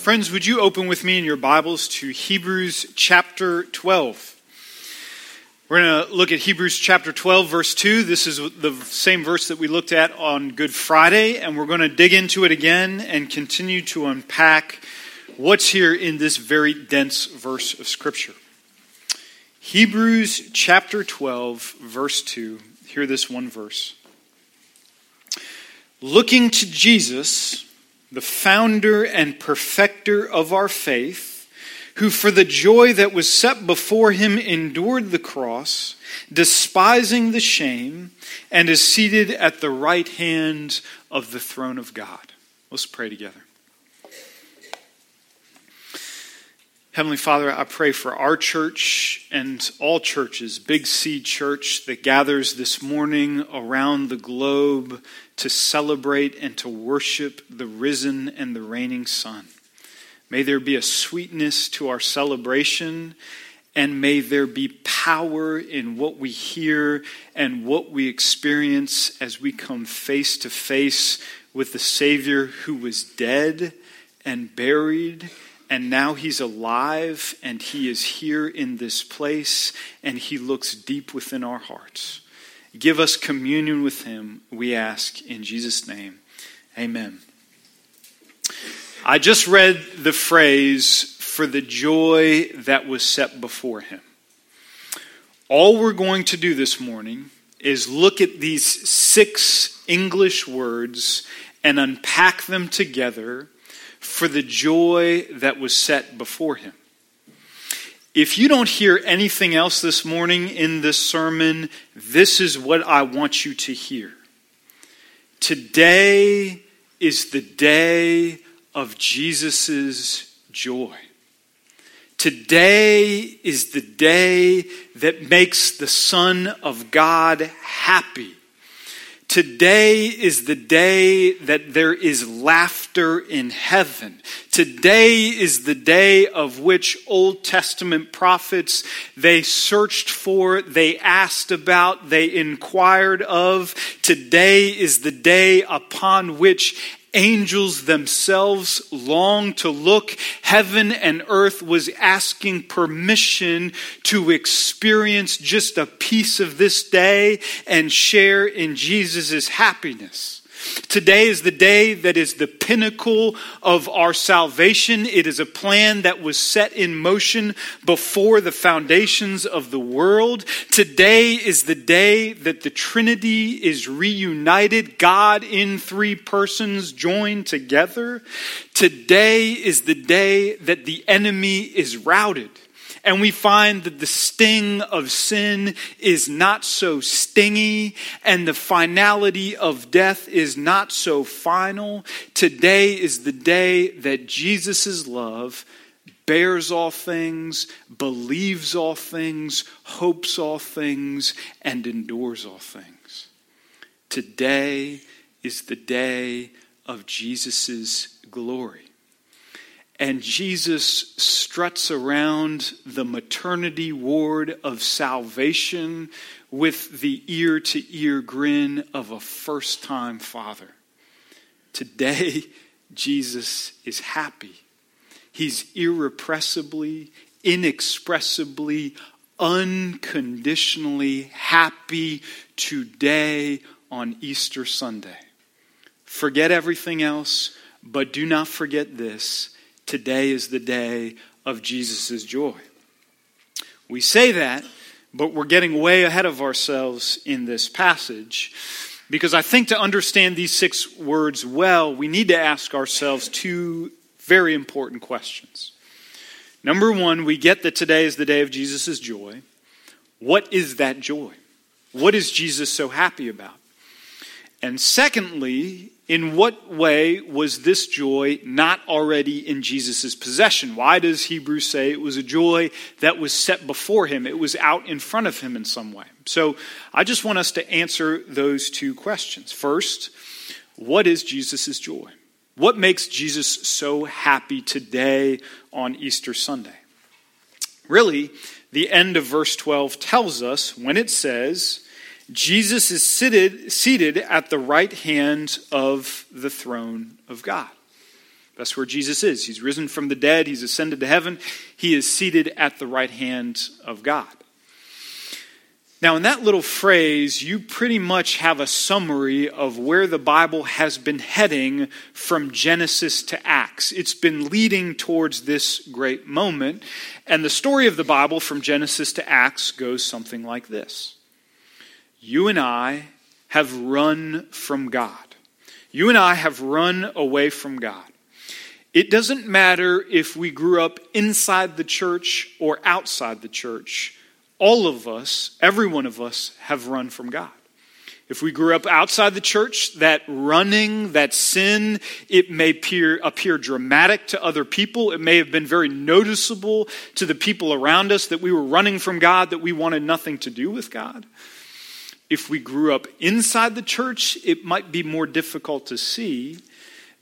Friends, would you open with me in your Bibles to Hebrews chapter 12? We're going to look at Hebrews chapter 12, verse 2. This is the same verse that we looked at on Good Friday, and we're going to dig into it again and continue to unpack what's here in this very dense verse of Scripture. Hebrews chapter 12, verse 2. Hear this one verse. Looking to Jesus, the founder and perfecter of our faith, who for the joy that was set before him endured the cross, despising the shame, and is seated at the right hand of the throne of God. Let's pray together. Heavenly Father, I pray for our church and all churches, Big C Church, that gathers this morning around the globe to celebrate and to worship the risen and the reigning Son. May there be a sweetness to our celebration, and may there be power in what we hear and what we experience as we come face to face with the Savior who was dead and buried and now he's alive and he is here in this place and he looks deep within our hearts. Give us communion with him, we ask in Jesus' name. Amen. I just read the phrase, for the joy that was set before him. All we're going to do this morning is look at these six English words and unpack them together for the joy that was set before him. If you don't hear anything else this morning in this sermon, this is what I want you to hear. Today is the day of Jesus' joy. Today is the day that makes the Son of God happy. Today is the day that there is laughter in heaven. Today is the day of which Old Testament prophets they searched for, they asked about, they inquired of. Today is the day upon which angels themselves long to look. Heaven and earth was asking permission to experience just a piece of this day and share in Jesus' happiness. Today is the day that is the pinnacle of our salvation. It is a plan that was set in motion before the foundations of the world. Today is the day that the Trinity is reunited, God in three persons joined together. Today is the day that the enemy is routed and we find that the sting of sin is not so stingy and the finality of death is not so final. Today is the day that Jesus' love bears all things, believes all things, hopes all things, and endures all things. Today is the day of Jesus' glory. And Jesus struts around the maternity ward of salvation with the ear to ear grin of a first time father. Today, Jesus is happy. He's irrepressibly, inexpressibly, unconditionally happy today on Easter Sunday. Forget everything else, but do not forget this Today is the day of Jesus' joy. We say that, but we're getting way ahead of ourselves in this passage because I think to understand these six words well, we need to ask ourselves two very important questions. Number one, we get that today is the day of Jesus' joy. What is that joy? What is Jesus so happy about? And secondly, in what way was this joy not already in Jesus' possession? Why does Hebrews say it was a joy that was set before him? It was out in front of him in some way. So I just want us to answer those two questions. First, what is Jesus' joy? What makes Jesus so happy today on Easter Sunday? Really, the end of verse 12 tells us when it says, Jesus is seated, seated at the right hand of the throne of God. That's where Jesus is. He's risen from the dead, he's ascended to heaven, he is seated at the right hand of God. Now, in that little phrase, you pretty much have a summary of where the Bible has been heading from Genesis to Acts. It's been leading towards this great moment. And the story of the Bible from Genesis to Acts goes something like this You and I have run from God. You and I have run away from God. It doesn't matter if we grew up inside the church or outside the church all of us, every one of us, have run from God. If we grew up outside the church, that running, that sin, it may appear, appear, dramatic to other people. It may have been very noticeable to the people around us that we were running from God, that we wanted nothing to do with God. If we grew up inside the church, it might be more difficult to see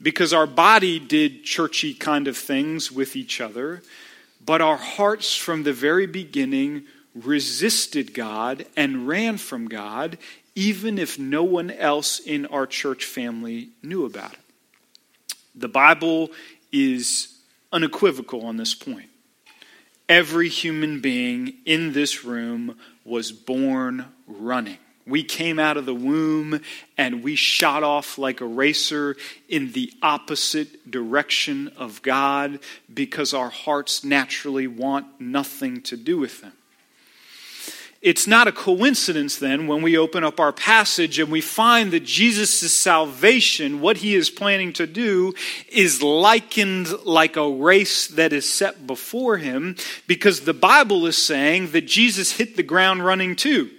because our body did churchy kind of things with each other, but our hearts from the very beginning resisted God and ran from God, even if no one else in our church family knew about it. The Bible is unequivocal on this point. Every human being in this room was born running. We came out of the womb and we shot off like a racer in the opposite direction of God because our hearts naturally want nothing to do with them. It's not a coincidence then when we open up our passage and we find that Jesus' salvation, what he is planning to do, is likened like a race that is set before him because the Bible is saying that Jesus hit the ground running too.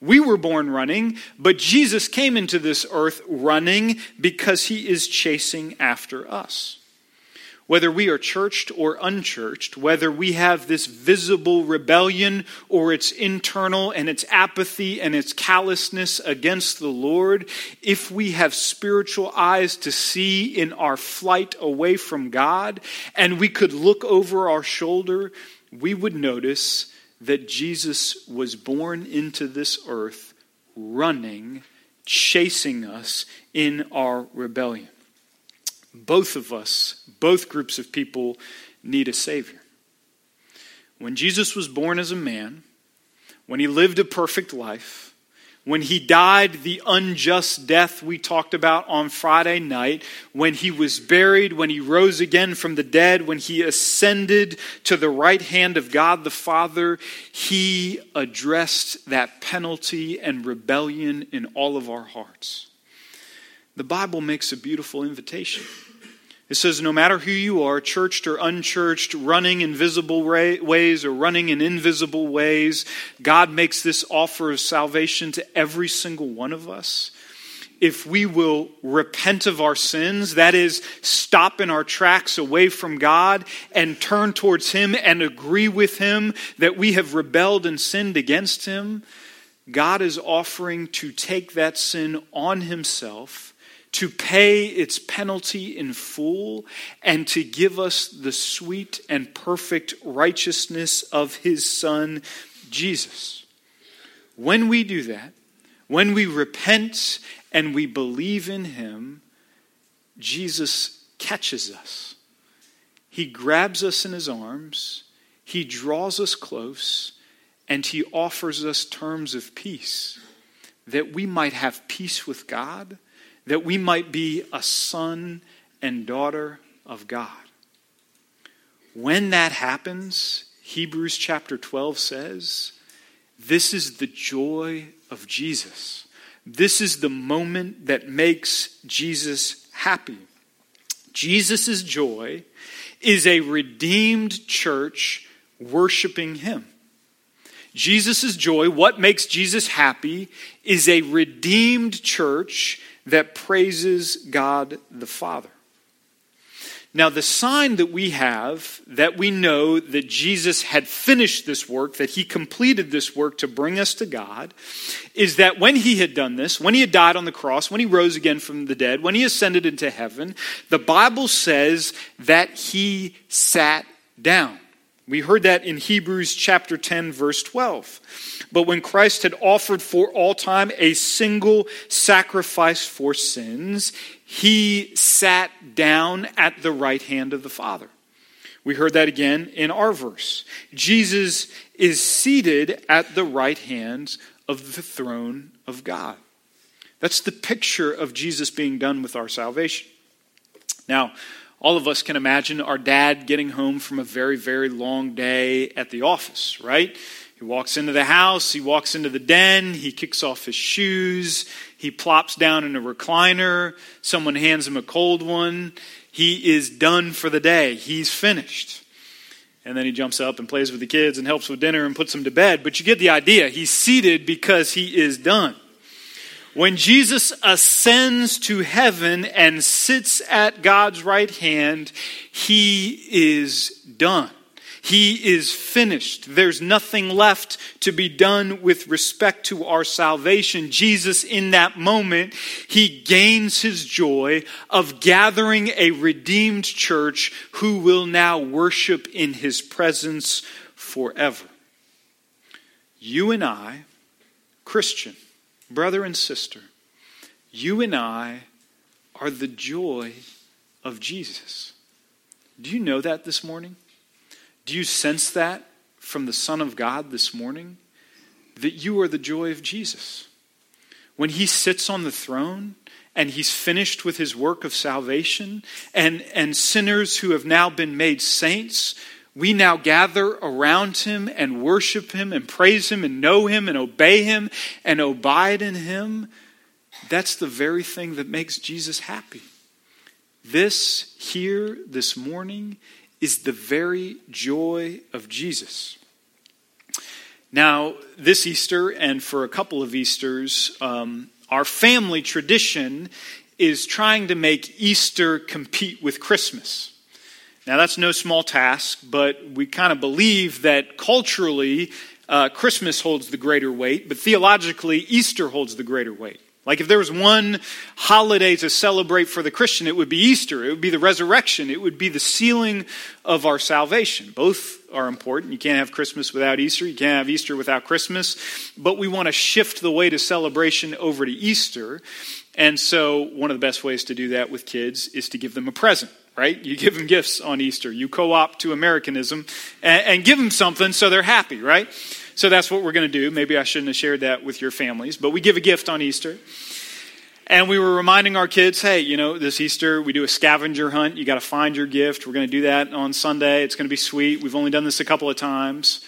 We were born running, but Jesus came into this earth running because he is chasing after us. Whether we are churched or unchurched, whether we have this visible rebellion or it's internal and it's apathy and it's callousness against the Lord, if we have spiritual eyes to see in our flight away from God and we could look over our shoulder, we would notice that Jesus was born into this earth running, chasing us in our rebellion. Both of us, both groups of people, need a Savior. When Jesus was born as a man, when he lived a perfect life, when he died the unjust death we talked about on Friday night, when he was buried, when he rose again from the dead, when he ascended to the right hand of God the Father, he addressed that penalty and rebellion in all of our hearts the Bible makes a beautiful invitation. It says, no matter who you are, churched or unchurched, running in visible ways or running in invisible ways, God makes this offer of salvation to every single one of us. If we will repent of our sins, that is, stop in our tracks away from God and turn towards Him and agree with Him that we have rebelled and sinned against Him, God is offering to take that sin on Himself to pay its penalty in full, and to give us the sweet and perfect righteousness of his Son, Jesus. When we do that, when we repent and we believe in him, Jesus catches us. He grabs us in his arms, he draws us close, and he offers us terms of peace that we might have peace with God that we might be a son and daughter of God. When that happens, Hebrews chapter 12 says, this is the joy of Jesus. This is the moment that makes Jesus happy. Jesus' joy is a redeemed church worshiping him. Jesus' joy, what makes Jesus happy, is a redeemed church that praises God the Father. Now, the sign that we have that we know that Jesus had finished this work, that he completed this work to bring us to God, is that when he had done this, when he had died on the cross, when he rose again from the dead, when he ascended into heaven, the Bible says that he sat down. We heard that in Hebrews chapter 10, verse 12. But when Christ had offered for all time a single sacrifice for sins, he sat down at the right hand of the Father. We heard that again in our verse. Jesus is seated at the right hand of the throne of God. That's the picture of Jesus being done with our salvation. Now, all of us can imagine our dad getting home from a very, very long day at the office, right? He walks into the house, he walks into the den, he kicks off his shoes, he plops down in a recliner, someone hands him a cold one. He is done for the day, he's finished. And then he jumps up and plays with the kids and helps with dinner and puts them to bed. But you get the idea. He's seated because he is done. When Jesus ascends to heaven and sits at God's right hand, he is done. He is finished. There's nothing left to be done with respect to our salvation. Jesus, in that moment, he gains his joy of gathering a redeemed church who will now worship in his presence forever. You and I, Christian, brother and sister, you and I are the joy of Jesus. Do you know that this morning? Do you sense that from the Son of God this morning? That you are the joy of Jesus. When he sits on the throne and he's finished with his work of salvation, and, and sinners who have now been made saints we now gather around him and worship him and praise him and know him and obey him and abide in him. That's the very thing that makes Jesus happy. This here, this morning, is the very joy of Jesus. Now, this Easter and for a couple of Easters, um, our family tradition is trying to make Easter compete with Christmas. Now, that's no small task, but we kind of believe that culturally, uh, Christmas holds the greater weight, but theologically, Easter holds the greater weight. Like if there was one holiday to celebrate for the Christian, it would be Easter. It would be the resurrection. It would be the sealing of our salvation. Both are important. You can't have Christmas without Easter. You can't have Easter without Christmas. But we want to shift the weight of celebration over to Easter. And so, one of the best ways to do that with kids is to give them a present right? You give them gifts on Easter. You co opt to Americanism and, and, give them something so they're happy, right? So that's what we're going to do. Maybe I shouldn't have shared that with your families, but we give a gift on Easter. And we were reminding our kids, hey, you know, this Easter we do a scavenger hunt. You got to find your gift. We're going to do that on Sunday. It's going to be sweet. We've only done this a couple of times.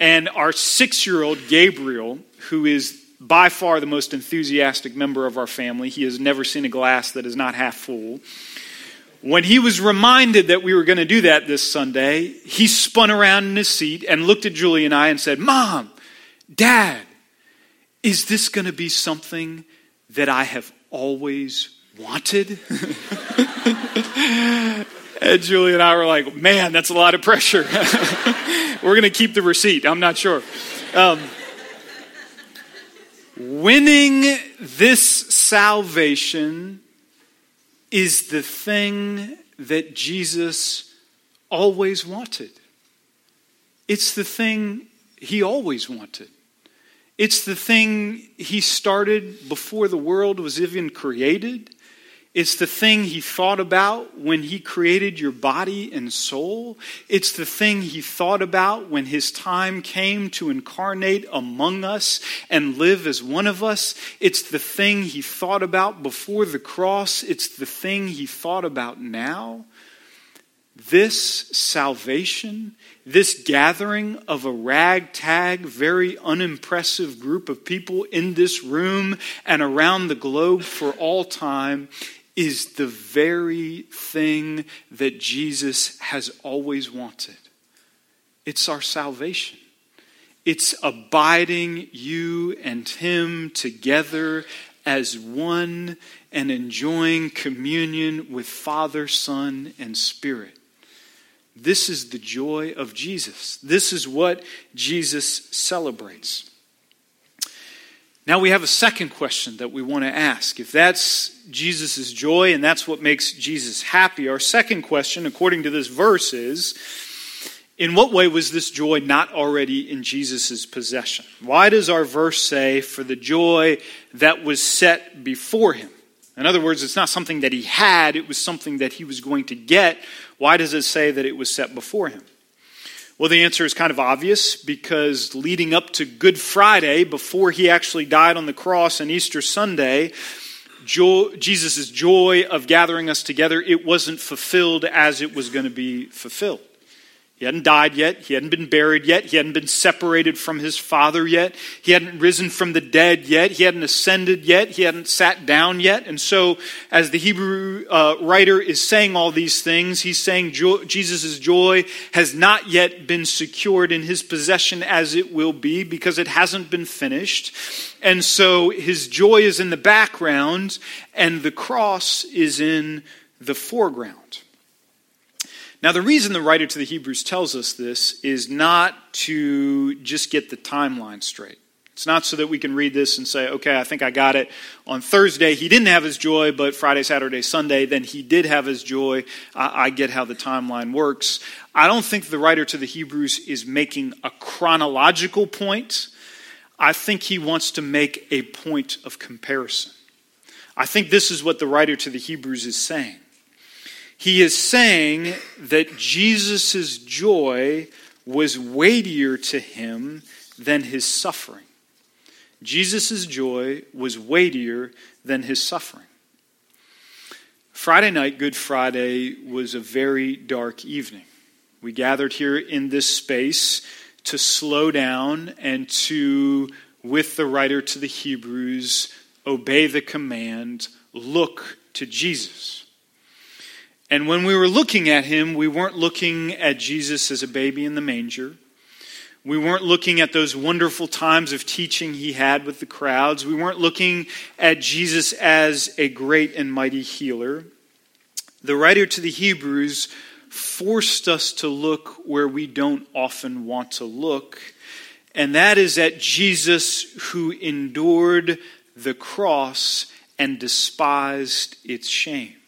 And our six year old Gabriel, who is by far the most enthusiastic member of our family, he has never seen a glass that is not half full. When he was reminded that we were going to do that this Sunday, he spun around in his seat and looked at Julie and I and said, Mom, Dad, is this going to be something that I have always wanted? and Julie and I were like, Man, that's a lot of pressure. we're going to keep the receipt. I'm not sure. Um, winning this salvation is the thing that Jesus always wanted. It's the thing he always wanted. It's the thing he started before the world was even created. It's the thing he thought about when he created your body and soul. It's the thing he thought about when his time came to incarnate among us and live as one of us. It's the thing he thought about before the cross. It's the thing he thought about now. This salvation, this gathering of a ragtag, very unimpressive group of people in this room and around the globe for all time is the very thing that Jesus has always wanted. It's our salvation. It's abiding you and Him together as one and enjoying communion with Father, Son, and Spirit. This is the joy of Jesus. This is what Jesus celebrates. Now we have a second question that we want to ask. If that's Jesus' joy and that's what makes Jesus happy, our second question, according to this verse, is in what way was this joy not already in Jesus' possession? Why does our verse say, for the joy that was set before him? In other words, it's not something that he had, it was something that he was going to get. Why does it say that it was set before him? Well, the answer is kind of obvious because leading up to Good Friday, before he actually died on the cross and Easter Sunday, Jesus' joy of gathering us together, it wasn't fulfilled as it was going to be fulfilled. He hadn't died yet. He hadn't been buried yet. He hadn't been separated from his Father yet. He hadn't risen from the dead yet. He hadn't ascended yet. He hadn't sat down yet. And so, as the Hebrew uh, writer is saying all these things, he's saying Jesus' joy has not yet been secured in his possession as it will be because it hasn't been finished. And so, his joy is in the background and the cross is in the foreground. Now, the reason the writer to the Hebrews tells us this is not to just get the timeline straight. It's not so that we can read this and say, okay, I think I got it. On Thursday, he didn't have his joy, but Friday, Saturday, Sunday, then he did have his joy. I, I get how the timeline works. I don't think the writer to the Hebrews is making a chronological point. I think he wants to make a point of comparison. I think this is what the writer to the Hebrews is saying. He is saying that Jesus' joy was weightier to him than his suffering. Jesus' joy was weightier than his suffering. Friday night, Good Friday, was a very dark evening. We gathered here in this space to slow down and to, with the writer to the Hebrews, obey the command look to Jesus. And when we were looking at him, we weren't looking at Jesus as a baby in the manger. We weren't looking at those wonderful times of teaching he had with the crowds. We weren't looking at Jesus as a great and mighty healer. The writer to the Hebrews forced us to look where we don't often want to look, and that is at Jesus who endured the cross and despised its shame.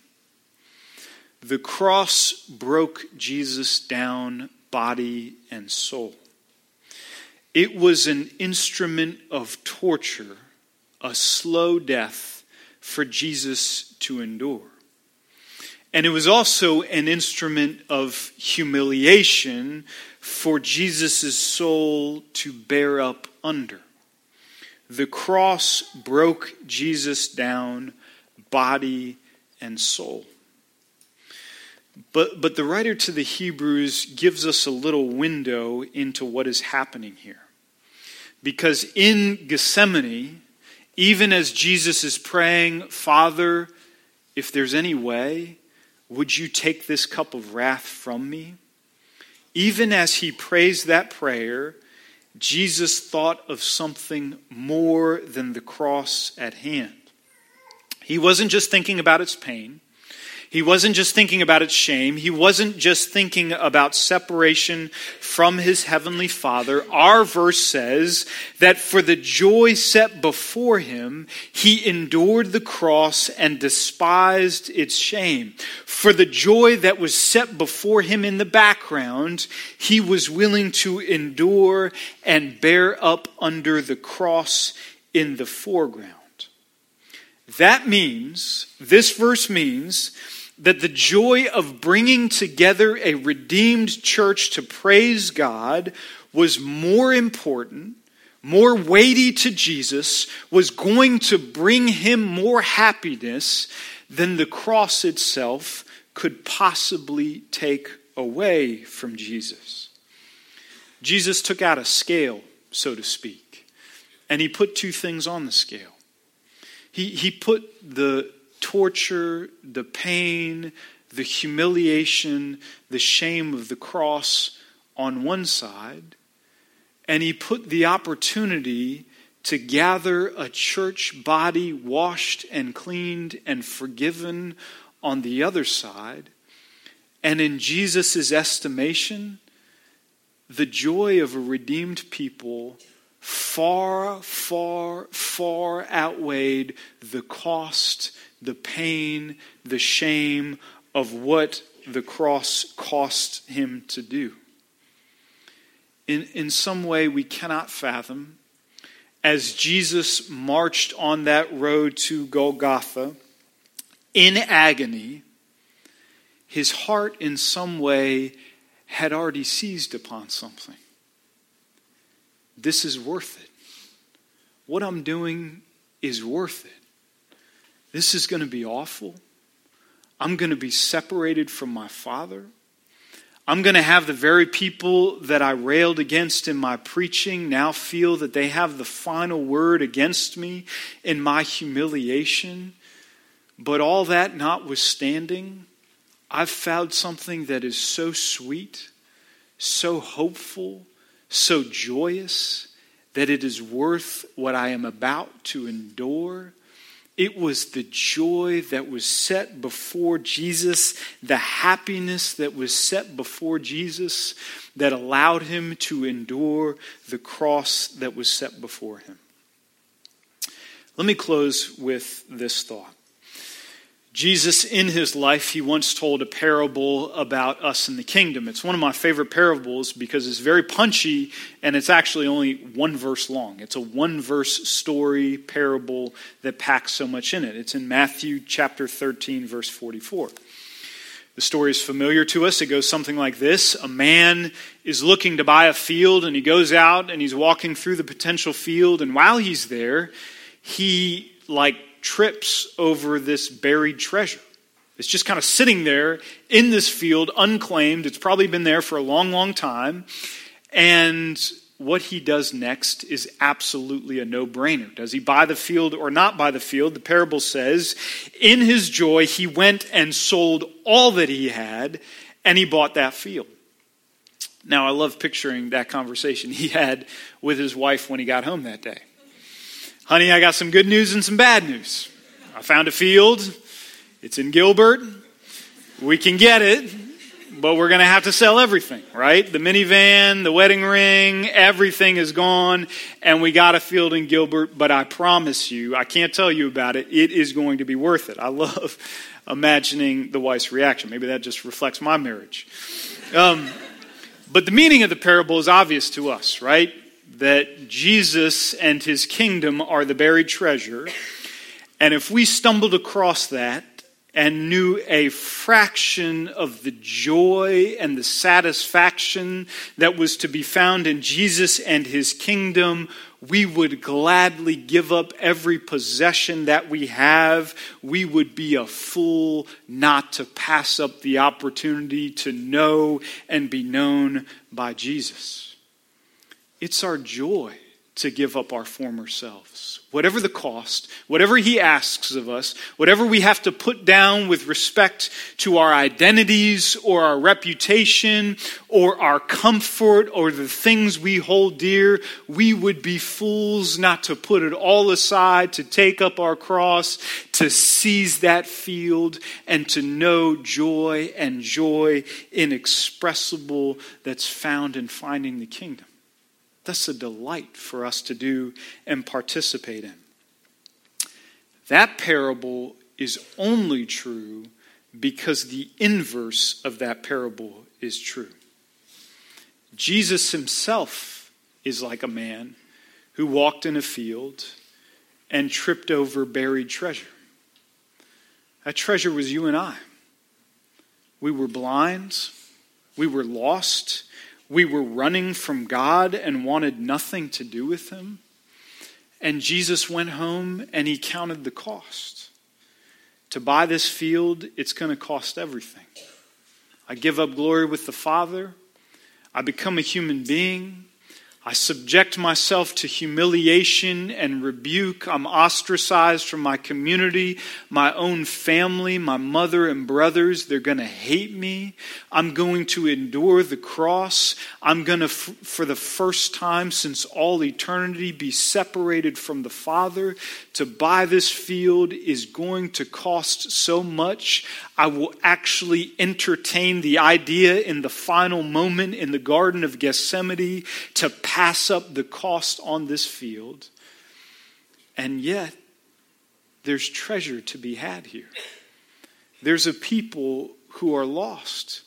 The cross broke Jesus down, body and soul. It was an instrument of torture, a slow death for Jesus to endure. And it was also an instrument of humiliation for Jesus' soul to bear up under. The cross broke Jesus down, body and soul. But, but the writer to the Hebrews gives us a little window into what is happening here. Because in Gethsemane, even as Jesus is praying, Father, if there's any way, would you take this cup of wrath from me? Even as he prays that prayer, Jesus thought of something more than the cross at hand. He wasn't just thinking about its pain. He wasn't just thinking about its shame. He wasn't just thinking about separation from his heavenly Father. Our verse says that for the joy set before him, he endured the cross and despised its shame. For the joy that was set before him in the background, he was willing to endure and bear up under the cross in the foreground. That means, this verse means, that the joy of bringing together a redeemed church to praise God was more important, more weighty to Jesus, was going to bring him more happiness than the cross itself could possibly take away from Jesus. Jesus took out a scale, so to speak, and he put two things on the scale. He, he put the torture, the pain, the humiliation, the shame of the cross on one side, and he put the opportunity to gather a church body washed and cleaned and forgiven on the other side. And in Jesus' estimation, the joy of a redeemed people far, far, far outweighed the cost the pain, the shame of what the cross cost him to do. In, in some way, we cannot fathom. As Jesus marched on that road to Golgotha, in agony, his heart in some way had already seized upon something. This is worth it. What I'm doing is worth it. This is going to be awful. I'm going to be separated from my Father. I'm going to have the very people that I railed against in my preaching now feel that they have the final word against me in my humiliation. But all that notwithstanding, I've found something that is so sweet, so hopeful, so joyous that it is worth what I am about to endure it was the joy that was set before Jesus, the happiness that was set before Jesus that allowed him to endure the cross that was set before him. Let me close with this thought. Jesus, in his life, he once told a parable about us in the kingdom. It's one of my favorite parables because it's very punchy and it's actually only one verse long. It's a one verse story parable that packs so much in it. It's in Matthew chapter 13, verse 44. The story is familiar to us. It goes something like this A man is looking to buy a field and he goes out and he's walking through the potential field, and while he's there, he, like trips over this buried treasure. It's just kind of sitting there in this field, unclaimed. It's probably been there for a long, long time. And what he does next is absolutely a no brainer. Does he buy the field or not buy the field? The parable says, In his joy, he went and sold all that he had, and he bought that field. Now, I love picturing that conversation he had with his wife when he got home that day. Honey, I got some good news and some bad news. I found a field. It's in Gilbert. We can get it, but we're going to have to sell everything, right? The minivan, the wedding ring, everything is gone, and we got a field in Gilbert, but I promise you, I can't tell you about it. It is going to be worth it. I love imagining the wife's reaction. Maybe that just reflects my marriage. Um, but the meaning of the parable is obvious to us, right? That Jesus and his kingdom are the buried treasure. And if we stumbled across that and knew a fraction of the joy and the satisfaction that was to be found in Jesus and his kingdom, we would gladly give up every possession that we have. We would be a fool not to pass up the opportunity to know and be known by Jesus. It's our joy to give up our former selves. Whatever the cost, whatever He asks of us, whatever we have to put down with respect to our identities or our reputation or our comfort or the things we hold dear, we would be fools not to put it all aside, to take up our cross, to seize that field, and to know joy and joy inexpressible that's found in finding the kingdom. That's a delight for us to do and participate in. That parable is only true because the inverse of that parable is true. Jesus himself is like a man who walked in a field and tripped over buried treasure. That treasure was you and I. We were blind, we were lost, we were running from God and wanted nothing to do with Him. And Jesus went home and he counted the cost. To buy this field, it's going to cost everything. I give up glory with the Father. I become a human being. I subject myself to humiliation and rebuke. I'm ostracized from my community, my own family, my mother and brothers. They're going to hate me. I'm going to endure the cross. I'm going to, for the first time since all eternity, be separated from the Father. To buy this field is going to cost so much. I will actually entertain the idea in the final moment in the Garden of Gethsemane to pass up the cost on this field. And yet, there's treasure to be had here. There's a people who are lost,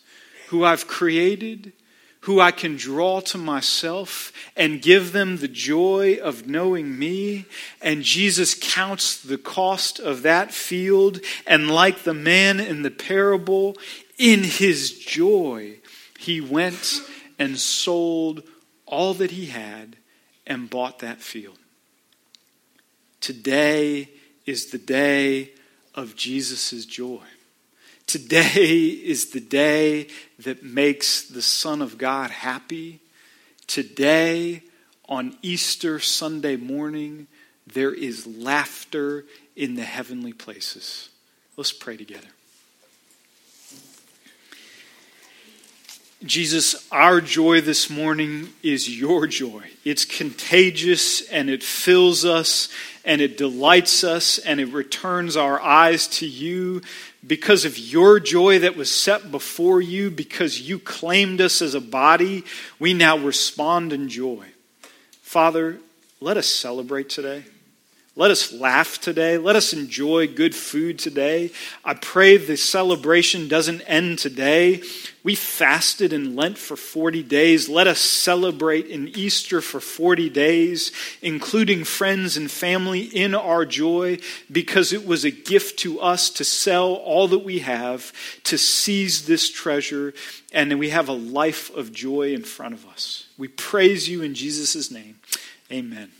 who I've created, who I can draw to myself and give them the joy of knowing me. And Jesus counts the cost of that field. And like the man in the parable, in his joy, he went and sold all that he had and bought that field. Today is the day of Jesus' joy. Today is the day that makes the Son of God happy. Today, on Easter Sunday morning, there is laughter in the heavenly places. Let's pray together. Jesus, our joy this morning is your joy. It's contagious and it fills us and it delights us and it returns our eyes to you because of your joy that was set before you, because you claimed us as a body, we now respond in joy. Father, let us celebrate today. Let us laugh today. Let us enjoy good food today. I pray the celebration doesn't end today. We fasted in Lent for 40 days. Let us celebrate in Easter for 40 days, including friends and family in our joy, because it was a gift to us to sell all that we have, to seize this treasure, and we have a life of joy in front of us. We praise you in Jesus' name. Amen.